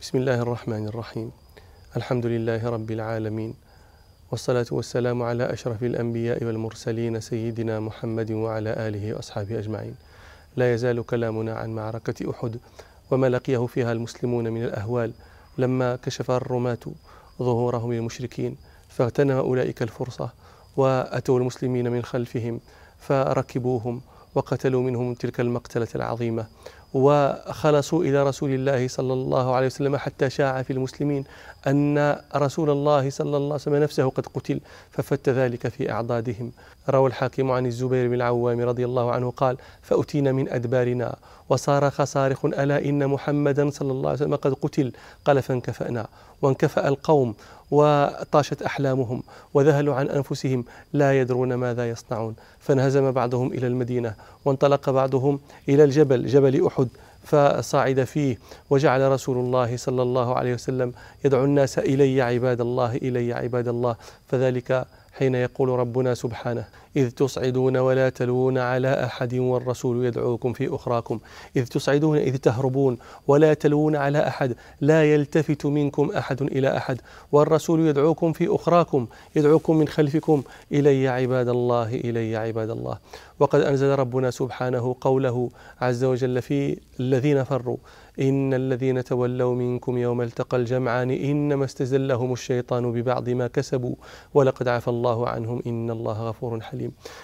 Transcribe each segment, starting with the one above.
بسم الله الرحمن الرحيم. الحمد لله رب العالمين. والصلاة والسلام على أشرف الأنبياء والمرسلين سيدنا محمد وعلى آله وأصحابه أجمعين. لا يزال كلامنا عن معركة أحد وما لقيه فيها المسلمون من الأهوال. لما كشف الرماة ظهورهم للمشركين فاغتنم أولئك الفرصة وأتوا المسلمين من خلفهم فركبوهم وقتلوا منهم تلك المقتلة العظيمة. وخلصوا إلى رسول الله صلى الله عليه وسلم حتى شاع في المسلمين أن رسول الله صلى الله عليه وسلم نفسه قد قتل ففت ذلك في أعضادهم. روى الحاكم عن الزبير بن العوام رضي الله عنه قال فأتينا من أدبارنا وصارخ صارخ ألا إن محمدا صلى الله عليه وسلم قد قتل قال فانكفأنا وانكفأ القوم وطاشت أحلامهم وذهلوا عن أنفسهم لا يدرون ماذا يصنعون. فانهزم بعضهم إلى المدينة وانطلق بعضهم إلى الجبل جبل أحد فصعد فيه وجعل رسول الله صلى الله عليه وسلم يدعو الناس إلي عباد الله إلي عباد الله. فذلك حين يقول ربنا سبحانه إذ تصعدون ولا تلوون على أحد والرسول يدعوكم في أخراكم. إذ تصعدون إذ تهربون ولا تلوون على أحد لا يلتفت منكم أحد إلى أحد. والرسول يدعوكم في أخراكم يدعوكم من خلفكم. إلي عباد الله إلي عباد الله. وقد أنزل ربنا سبحانه قوله عز وجل في الذين فروا إن الذين تولوا منكم يوم التقى الجمعان إنما استزلهم الشيطان ببعض ما كسبوا ولقد عفى الله عنهم إن الله غفور حليم.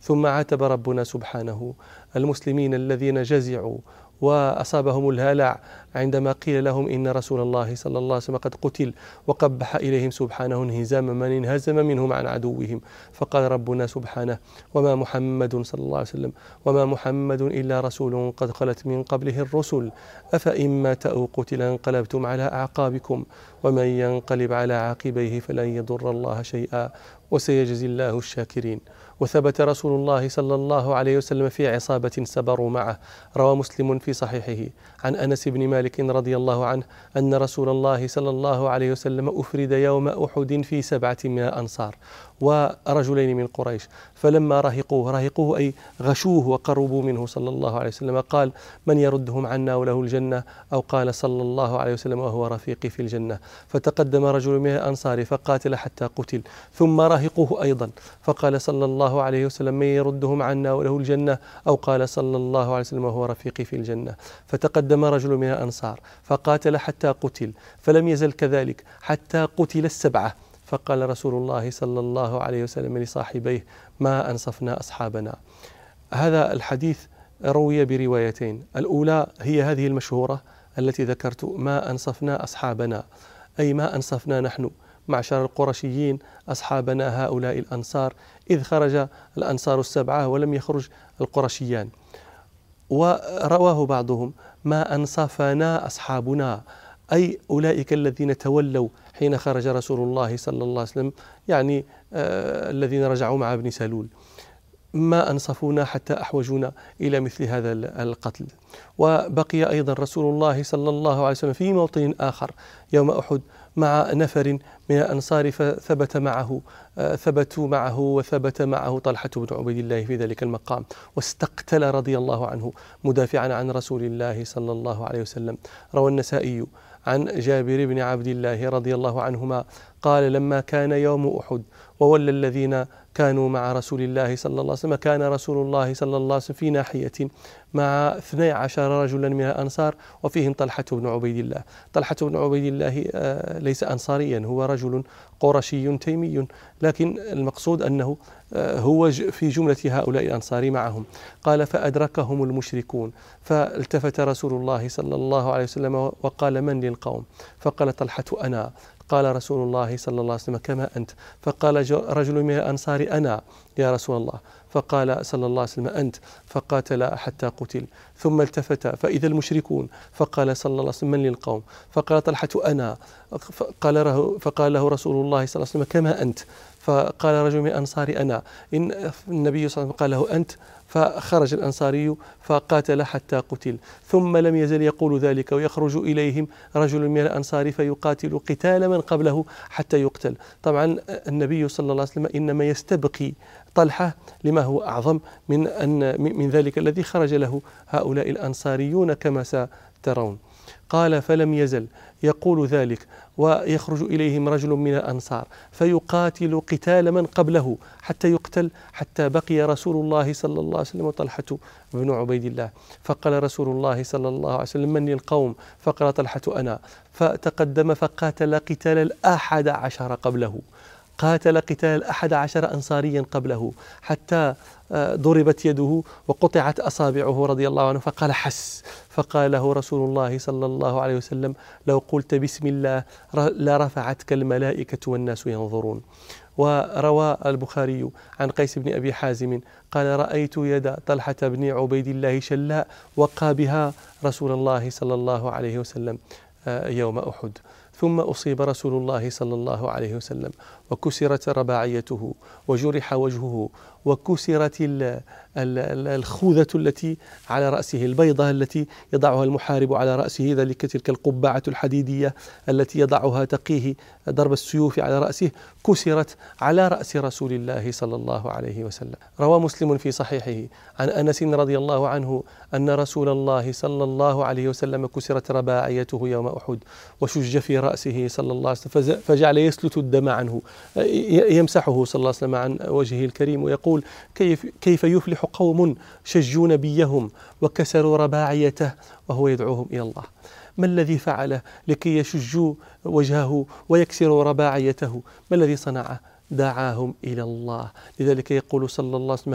ثم عاتب ربنا سبحانه. المسلمين الذين جزعوا وأصابهم الهلع عندما قيل لهم إن رسول الله صلى الله عليه وسلم قد قتل وقبح إليهم سبحانه انهزام من انهزم منهم عن عدوهم. فقال ربنا سبحانه وما محمد صلى الله عليه وسلم وما محمد إلا رسول قد خلت من قبله الرسل. أفإن مات أو قتل انقلبتم على أعقابكم ومن ينقلب على عاقبيه فلن يضر الله شيئا وسيجزي الله الشاكرين. وثبت رسول الله صلى الله عليه وسلم في عصابة سبروا معه. روى مسلم في صحيحه. عن أنس بن مالك رضي الله عنه أن رسول الله صلى الله عليه وسلم أفرد يوم أحد في سبعة من الأنصار ورجلين من قريش. فلما رهقوه رهقوه أي غشوه وقربوا منه صلى الله عليه وسلم. قال من يردهم عنا وله الجنة؟ أو قال صلى الله عليه وسلم وهو رفيقي في الجنة. فتقدم رجل من الأنصار فقاتل حتى قتل. ثم رهقوه أيضا. فقال صلى الله عليه وسلم من يردهم عنا وله الجنة؟ أو قال صلى الله عليه وسلم وهو رفيقي في الجنة. فتقدم رجل من الأنصار فقاتل حتى قتل. فلم يزل كذلك حتى قتل السبعة. فقال رسول الله صلى الله عليه وسلم لصاحبيه ما أنصفنا أصحابنا. هذا الحديث روي بروايتين. الأولى هي هذه المشهورة التي ذكرت ما أنصفنا أصحابنا. أي ما أنصفنا نحن. معشر القرشيين أصحابنا هؤلاء الأنصار. إذ خرج الأنصار السبعة ولم يخرج القرشيان. ورواه بعضهم ما أنصفنا أصحابنا. أي أولئك الذين تولوا حين خرج رسول الله صلى الله عليه وسلم يعني آه الذين رجعوا مع ابن سلول. ما أنصفونا حتى أحوجونا إلى مثل هذا القتل. وبقي أيضا رسول الله صلى الله عليه وسلم في موطن آخر يوم أحد مع نفر من الأنصار فثبت معه آه، ثبتوا معه وثبت معه طلحة بن عبيد الله في ذلك المقام. واستقتل رضي الله عنه مدافعا عن رسول الله صلى الله عليه وسلم. روى النسائي عن جابر بن عبد الله رضي الله عنهما قال لما كان يوم أحد وولى الذين كانوا مع رسول الله صلى الله عليه وسلم كان رسول الله صلى الله عليه وسلم في ناحية مع 12 رجلا من الأنصار وفيهم طلحة بن عبيد الله. طلحة بن عبيد الله آه، ليس أنصاريا هو رجل قرشي تيمي. لكن المقصود أنه آه، هو في جملة هؤلاء الأنصار معهم. قال فأدركهم المشركون فالتفت رسول الله صلى الله عليه وسلم وقال من للقوم؟ فقال طلحة أنا قال رسول الله صلى الله عليه وسلم كما أنت. فقال رجل من الأنصار أنا يا رسول الله. فقال صلى الله عليه وسلم أنت. فقاتل حتى قتل. ثم التفت فإذا المشركون. فقال صلى الله عليه وسلم من للقوم؟ فقال طلحة أنا. فقال له, فقال له رسول الله صلى الله عليه وسلم كما أنت. فقال رجل من الأنصار أنا. إن النبي صلى الله عليه وسلم قال له أنت. فخرج الأنصاري فقاتل حتى قتل. ثم لم يزل يقول ذلك ويخرج إليهم رجل من الأنصار فيقاتل قتال من قبله حتى يقتل. طبعا النبي صلى الله عليه وسلم إنما يستبقي طلحة لما هو أعظم من أن من ذلك الذي خرج له هؤلاء الأنصاريون كما ترون قال فلم يزل يقول ذلك ويخرج إليهم رجل من الأنصار فيقاتل قتال من قبله حتى يقتل حتى بقي رسول الله صلى الله عليه وسلم وطلحة بن عبيد الله. فقال رسول الله صلى الله عليه وسلم من القوم؟ فقال طلحة أنا. فتقدم فقاتل قتال الأحد عشر قبله. قاتل قتال الأحد عشر أنصاريا قبله حتى آه، ضربت يده وقطعت أصابعه رضي الله عنه. فقال حس فقال له رسول الله صلى الله عليه وسلم لو قلت بسم الله لرفعتك الملائكة والناس ينظرون. وروى البخاري عن قيس بن أبي حازم قال رأيت يد طلحة بن عبيد الله شلاء وقى بها رسول الله صلى الله عليه وسلم آه، يوم أحد. ثم أصيب رسول الله صلى الله عليه وسلم. وكسرت رباعيته وجرح وجهه وكسرت الخوذة التي على رأسه البيضة التي يضعها المحارب على رأسه ذلك تلك القبعة الحديدية التي يضعها تقيه ضرب السيوف على رأسه كسرت على رأس رسول الله صلى الله عليه وسلم. روى مسلم في صحيحه عن أنس رضي الله عنه أن رسول الله صلى الله عليه وسلم كسرت رباعيته يوم أحد وشج في رأسه صلى الله عليه وسلم فجعل يسلت الدم عنه. يمسحه صلى الله عليه وسلم عن وجهه الكريم ويقول كيف, كيف يفلح قوم شجوا نبيهم وكسروا رباعيته وهو يدعوهم إلى الله. ما الذي فعله لكي يشجوا وجهه ويكسروا رباعيته؟ ما الذي صنعه؟ دعاهم إلى الله. لذلك يقول صلى الله عليه وسلم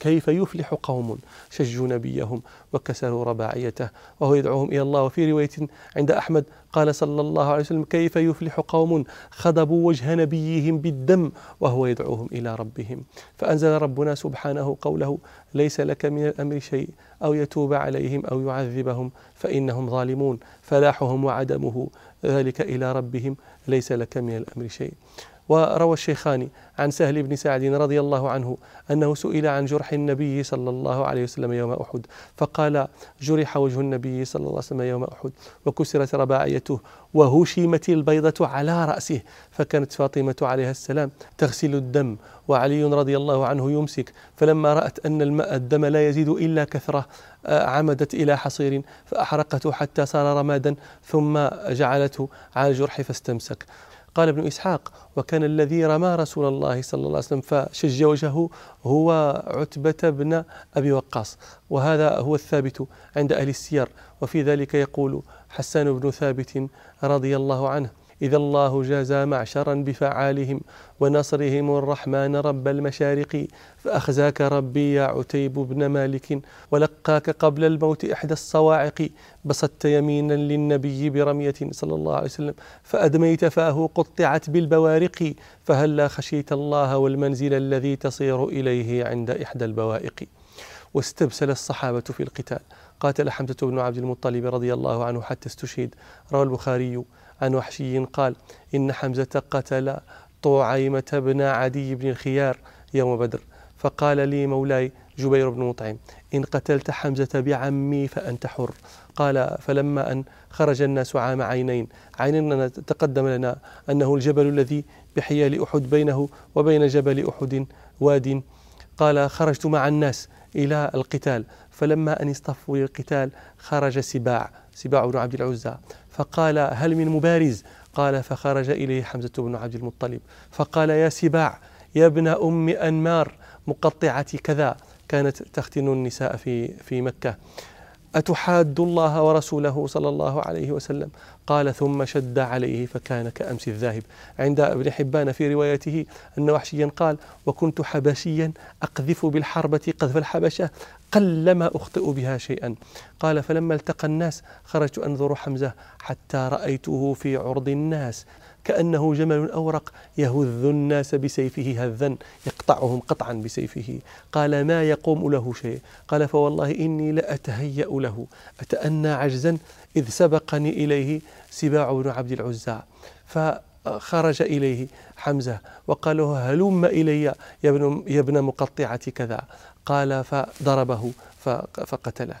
كيف يفلح قوم شجوا نبيهم وكسروا رباعيته وهو يدعوهم إلى الله. وفي رواية عند أحمد قال صلى الله عليه وسلم كيف يفلح قوم خضبوا وجه نبيهم بالدم وهو يدعوهم إلى ربهم. فأنزل ربنا سبحانه قوله ليس لك من الأمر شيء أو يتوب عليهم أو يعذبهم فإنهم ظالمون. فلاحهم وعدمه ذلك إلى ربهم ليس لك من الأمر شيء. وروى الشيخان عن سهل بن سعد رضي الله عنه أنه سئل عن جرح النبي صلى الله عليه وسلم يوم أحد فقال جرح وجه النبي صلى الله عليه وسلم يوم أحد وكسرت رباعيته وهشمت البيضة على رأسه فكانت فاطمة عليها السلام تغسل الدم وعلي رضي الله عنه يمسك فلما رأت أن الماء الدم لا يزيد إلا كثرة آه، عمدت إلى حصير فأحرقته حتى صار رمادا ثم جعلته على الجرح فاستمسك. قال ابن إسحاق وكان الذي رمى رسول الله صلى الله عليه وسلم فشج وجهه هو عتبة بن أبي وقاص وهذا هو الثابت عند أهل السير. وفي ذلك يقول حسان بن ثابت رضي الله عنه إذا الله جازى معشرا بفعالهم ونصرهم الرحمن رب المشارق فأخزاك ربي يا عتيب بن مالك ولقاك قبل الموت إحدى الصواعق بسطت يمينا للنبي برمية صلى الله عليه وسلم فأدميت فأه قطعت بالبوارق فهلا خشيت الله والمنزل الذي تصير إليه عند إحدى البوائق؟ واستبسل الصحابة في القتال قاتل حمزة بن عبد المطلب رضي الله عنه حتى استشهد. روى البخاري عن وحشي قال إن حمزة قتل طعيمة بن عدي بن الخيار يوم بدر فقال لي مولاي جبير بن مطعم إن قتلت حمزة بعمي فأنت حر قال فلما أن خرج الناس عام عينين عيننا تقدم لنا أنه الجبل الذي بحيال أحد بينه وبين جبل أحد واد. قال خرجت مع الناس إلى القتال. فلما أن اصطفوا للقتال خرج سباع سباع بن عبد العزى. فقال هل من مبارز؟ قال فخرج إليه حمزة بن عبد المطلب. فقال يا سباع يا ابن أم أنمار مقطعة كذا. كانت تختن النساء في في مكة. أتحاد الله ورسوله صلى الله عليه وسلم؟ قال ثم شد عليه فكان كأمس الذاهب. عند ابن حبان في روايته أن وحشيا قال وكنت حبشيا أقذف بالحربة قذف الحبشة قلما أخطئ بها شيئا. قال فلما التقى الناس خرجت أنظر حمزة حتى رأيته في عرض الناس. كأنه جمل أورق يهذ الناس بسيفه هذا يقطعهم قطعا بسيفه. قال ما يقوم له شيء؟ قال فوالله إني لأتهيأ له. أتأنى عجزا إذ سبقني إليه سباع بن عبد العزى. فخرج إليه حمزة وقال له هلم إلي يا ابن, يا ابن مقطعة كذا. قال فضربه فقتله.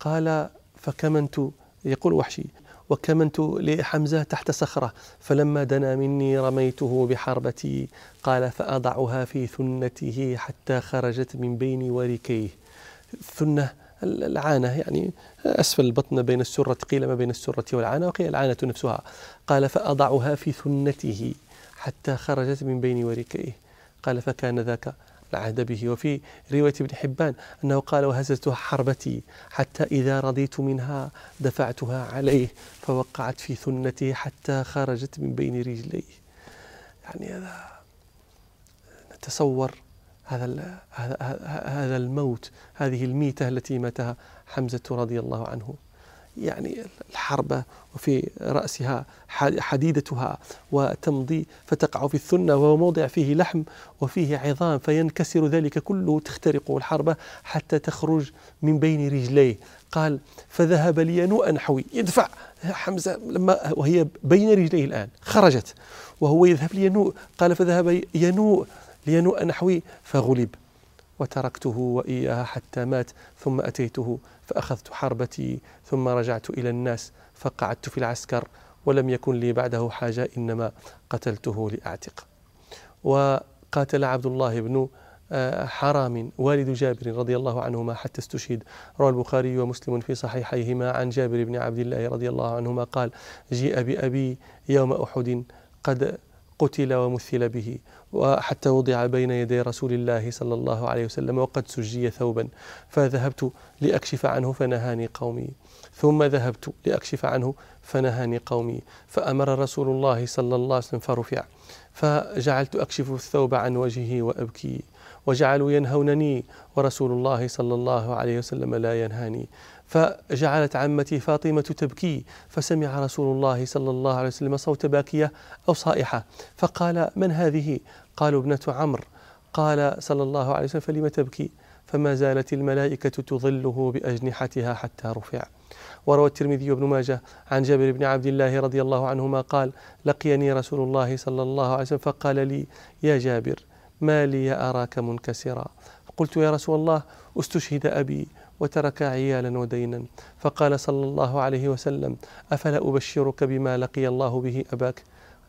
قال فكمنت؟ يقول وحشي. وكمنت لحمزة تحت صخرة فلما دنا مني رميته بحربتي قال فأضعها في ثنته حتى خرجت من بين وركيه. ثنة العانة يعني أسفل البطن بين السرة قيل ما بين السرة والعانة وقيل العانة نفسها. قال فأضعها في ثنته حتى خرجت من بين وركيه. قال فكان ذاك العهد به. وفي رواية ابن حبان أنه قال وهزتها حربتي حتى إذا رضيت منها دفعتها عليه فوقعت في ثنته حتى خرجت من بين رجليه يعني هذا نتصور هذا هذا الموت هذه الميتة التي ماتها حمزة رضي الله عنه. يعني الحربة وفي رأسها حديدتها وتمضي فتقع في الثنة وهو موضع فيه لحم وفيه عظام فينكسر ذلك كله تخترق الحربة حتى تخرج من بين رجليه. قال فذهب لينوء نحوي يدفع حمزة لما وهي بين رجليه الآن خرجت. وهو يذهب لينوء. قال فذهب ينوء لينوء نحوي فغلب. وتركته وإياها حتى مات ثم أتيته فأخذت حربتي ثم رجعت إلى الناس فقعدت في العسكر ولم يكن لي بعده حاجة إنما قتلته لأعتق. وقاتل عبد الله بن آه، حرام والد جابر رضي الله عنهما حتى استشهد. روى البخاري ومسلم في صحيحيهما. عن جابر بن عبد الله رضي الله عنهما قال جيء بأبي يوم أحد قد قتل ومثل به وحتى وضع بين يدي رسول الله صلى الله عليه وسلم وقد سجي ثوبا فذهبت لأكشف عنه فنهاني قومي. ثم ذهبت لأكشف عنه فنهاني قومي. فأمر رسول الله صلى الله عليه وسلم فرفع. فجعلت أكشف الثوب عن وجهه وأبكي. وجعلوا ينهونني ورسول الله صلى الله عليه وسلم لا ينهاني. فجعلت عمتي فاطمة تبكي فسمع رسول الله صلى الله عليه وسلم صوت باكية أو صائحة فقال من هذه؟ قالوا ابنة عمرو. قال صلى الله عليه وسلم فلم تبكي؟ فما زالت الملائكة تظله بأجنحتها حتى رفع. وروى الترمذي وابن ماجه عن جابر بن عبد الله رضي الله عنهما قال لقيني رسول الله صلى الله عليه وسلم فقال لي يا جابر ما لي أراك منكسرا؟ قلت يا رسول الله استشهد أبي وترك عيالا ودينا. فقال صلى الله عليه وسلم أفلا أبشرك بما لقي الله به أباك؟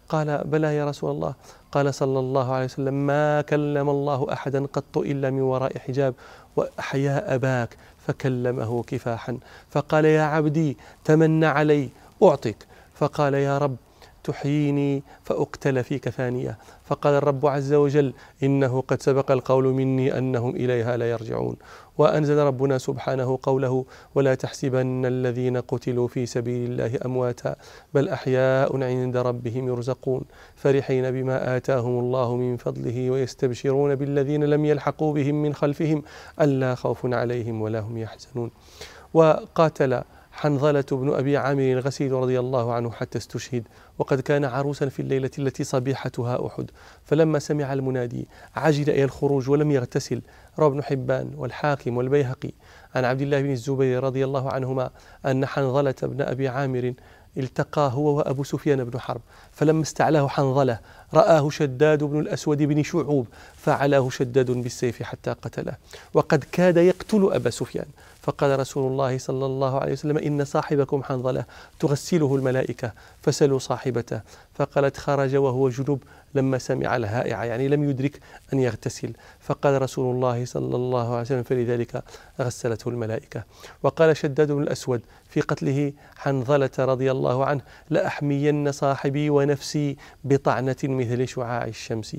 قال بلى يا رسول الله. قال صلى الله عليه وسلم ما كلم الله أحدا قط إلا من وراء حجاب وأحيا أباك فكلمه كفاحا. فقال يا عبدي تمن علي أعطك. فقال يا رب تحييني فأقتل فيك ثانية فقال الرب عز وجل إنه قد سبق القول مني أنهم إليها لا يرجعون. وأنزل ربنا سبحانه قوله ولا تحسبن الذين قتلوا في سبيل الله أمواتا بل أحياء عند ربهم يرزقون. فرحين بما آتاهم الله من فضله ويستبشرون بالذين لم يلحقوا بهم من خلفهم ألا خوف عليهم ولا هم يحزنون. وقاتل حنظلة بن أبي عامر الغسيل رضي الله عنه حتى استشهد وقد كان عروسا في الليلة التي صبيحتها أحد. فلما سمع المنادي عجل إلى الخروج ولم يغتسل. روى ابن حبان والحاكم والبيهقي. عن عبد الله بن الزبير رضي الله عنهما أن حنظلة بن أبي عامر التقى هو وأبو سفيان بن حرب. فلما استعلاه حنظلة رآه شداد بن الأسود بن شعوب فعلاه شداد بالسيف حتى قتله. وقد كاد يقتل أبا سفيان. فقال رسول الله صلى الله عليه وسلم إن صاحبكم حنظلة تغسله الملائكة فسلوا صاحبته. فقالت خرج وهو جنوب لما سمع الهائعة يعني لم يدرك أن يغتسل. فقال رسول الله صلى الله عليه وسلم فلذلك غسلته الملائكة. وقال شداد بن الأسود في قتله حنظلة رضي الله عنه لأحمين صاحبي ونفسي بطعنة مثل شعاع الشمس.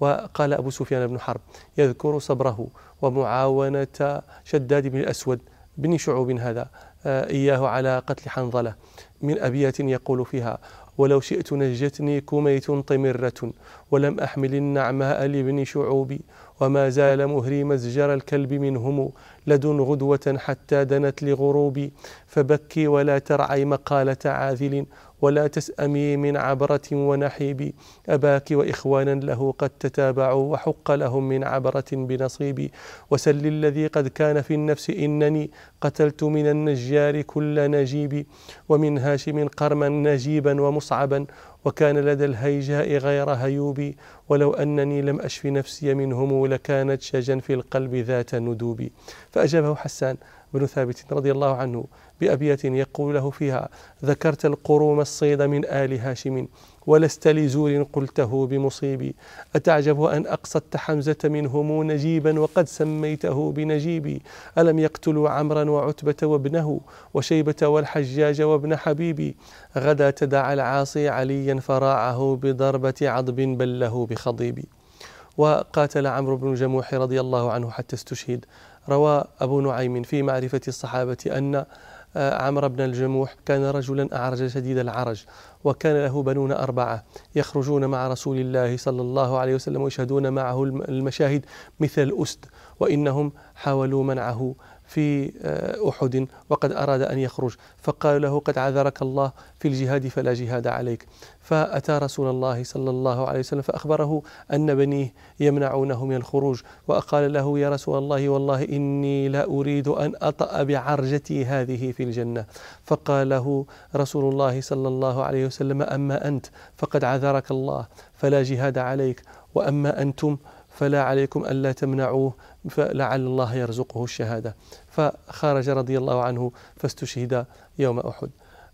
وقال أبو سفيان بن حرب يذكر صبره ومعاونة شداد بن الأسود بن شعوب هذا آه، إياه على قتل حنظلة من أبيات يقول فيها ولو شئت نجتني كميت طمرة ولم أحمل النعماء لابن شعوب وما زال مهري مزجر الكلب منهم لدن غدوة حتى دنت لغروبي فبكي ولا ترعي مقالة عاذل ولا تسأمي من عبرة ونحيب أباك وإخوانا له قد تتابعوا وحق لهم من عبرة بنصيب وسل الذي قد كان في النفس إنني قتلت من النجار كل نجيب ومن هاشم قرما نجيبا ومصعبا. وكان لدى الهيجاء غير هيوب ولو أنني لم أشف نفسي منهم لكانت شجا في القلب ذات ندوب فأجابه حسان بن ثابت رضي الله عنه بأبيات يقول له فيها ذكرت القروم الصيد من آل هاشم ولست لزور قلته بمصيبي. أتعجب أن أقصدت حمزة منهم نجيبا وقد سميته بنجيبي؟ ألم يقتلوا عمرا وعتبة وابنه وشيبة والحجاج وابن حبيبي؟ غدا تدعى العاصي عليا فراعه بضربة عضب بل له بخضيب وقاتل عمرو بن جموح رضي الله عنه حتى استشهد. روى أبو نعيم في معرفة الصحابة أن آه، عمرو بن الجموح كان رجلا أعرج شديد العرج وكان له بنون أربعة يخرجون مع رسول الله صلى الله عليه وسلم ويشهدون معه المشاهد مثل الأسد وإنهم حاولوا منعه في آه، أحد وقد أراد أن يخرج فقال له قد عذرك الله في الجهاد فلا جهاد عليك. فأتى رسول الله صلى الله عليه وسلم فأخبره أن بنيه يمنعونه من الخروج وقال له يا رسول الله والله إني لا أريد أن أطأ بعرجتي هذه في الجنة. فقال له رسول الله صلى الله عليه وسلم أما أنت فقد عذرك الله فلا جهاد عليك وأما أنتم فلا عليكم ألا تمنعوه فلعل الله يرزقه الشهادة. فخرج رضي الله عنه فاستشهد يوم أحد.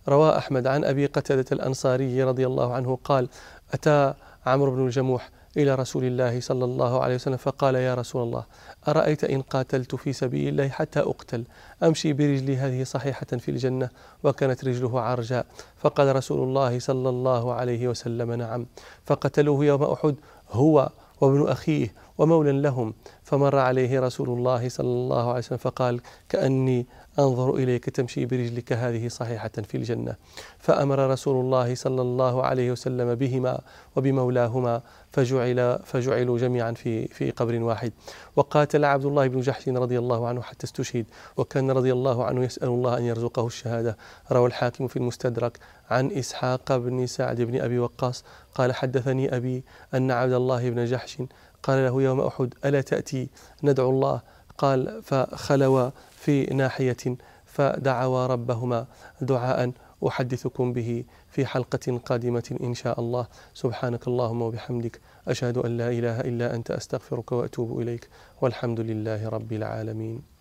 روى أحمد عن أبي قتادة الأنصاري رضي الله عنه قال أتى عمرو بن الجموح إلى رسول الله صلى الله عليه وسلم فقال يا رسول الله أرأيت إن قاتلت في سبيل الله حتى أقتل؟ أمشي برجلي هذه صحيحة في الجنة. وكانت رجله عرجاء. فقال رسول الله صلى الله عليه وسلم نعم. فقتلوه يوم أحد هو وابن أخيه ومولى لهم. فمر عليه رسول الله صلى الله عليه وسلم فقال كأني أنظر إليك تمشي برجلك هذه صحيحة في الجنة فأمر رسول الله صلى الله عليه وسلم بهما وبمولاهما فجعل فجعلوا جميعا في في قبر واحد. وقاتل عبد الله بن جحش رضي الله عنه حتى استشهد. وكان رضي الله عنه يسأل الله أن يرزقه الشهادة. روى الحاكم في المستدرك عن إسحاق بن سعد بن أبي وقاص قال حدثني أبي أن عبد الله بن جحش قال له يوم أحد ألا تأتي؟ ندعو الله. قال فخلوا في ناحية فدعوا ربهما دعاء أحدثكم به في حلقة قادمة إن شاء الله. سبحانك اللهم وبحمدك أشهد أن لا إله إلا أنت أستغفرك وأتوب إليك والحمد لله رب العالمين.